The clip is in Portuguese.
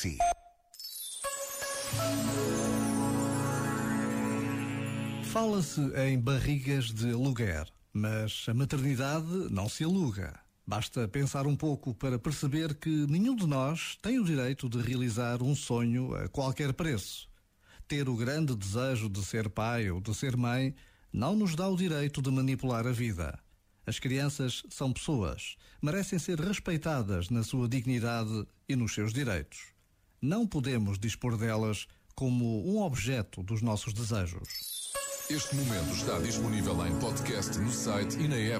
si. Fala-se em barrigas de aluguer, mas a maternidade não se aluga. Basta pensar um pouco para perceber que nenhum de nós tem o direito de realizar um sonho a qualquer preço. Ter o grande desejo de ser pai ou de ser mãe não nos dá o direito de manipular a vida. As crianças são pessoas, merecem ser respeitadas na sua dignidade e nos seus direitos. Não podemos dispor delas como um objeto dos nossos desejos. Este momento está disponível em podcast no site e na app.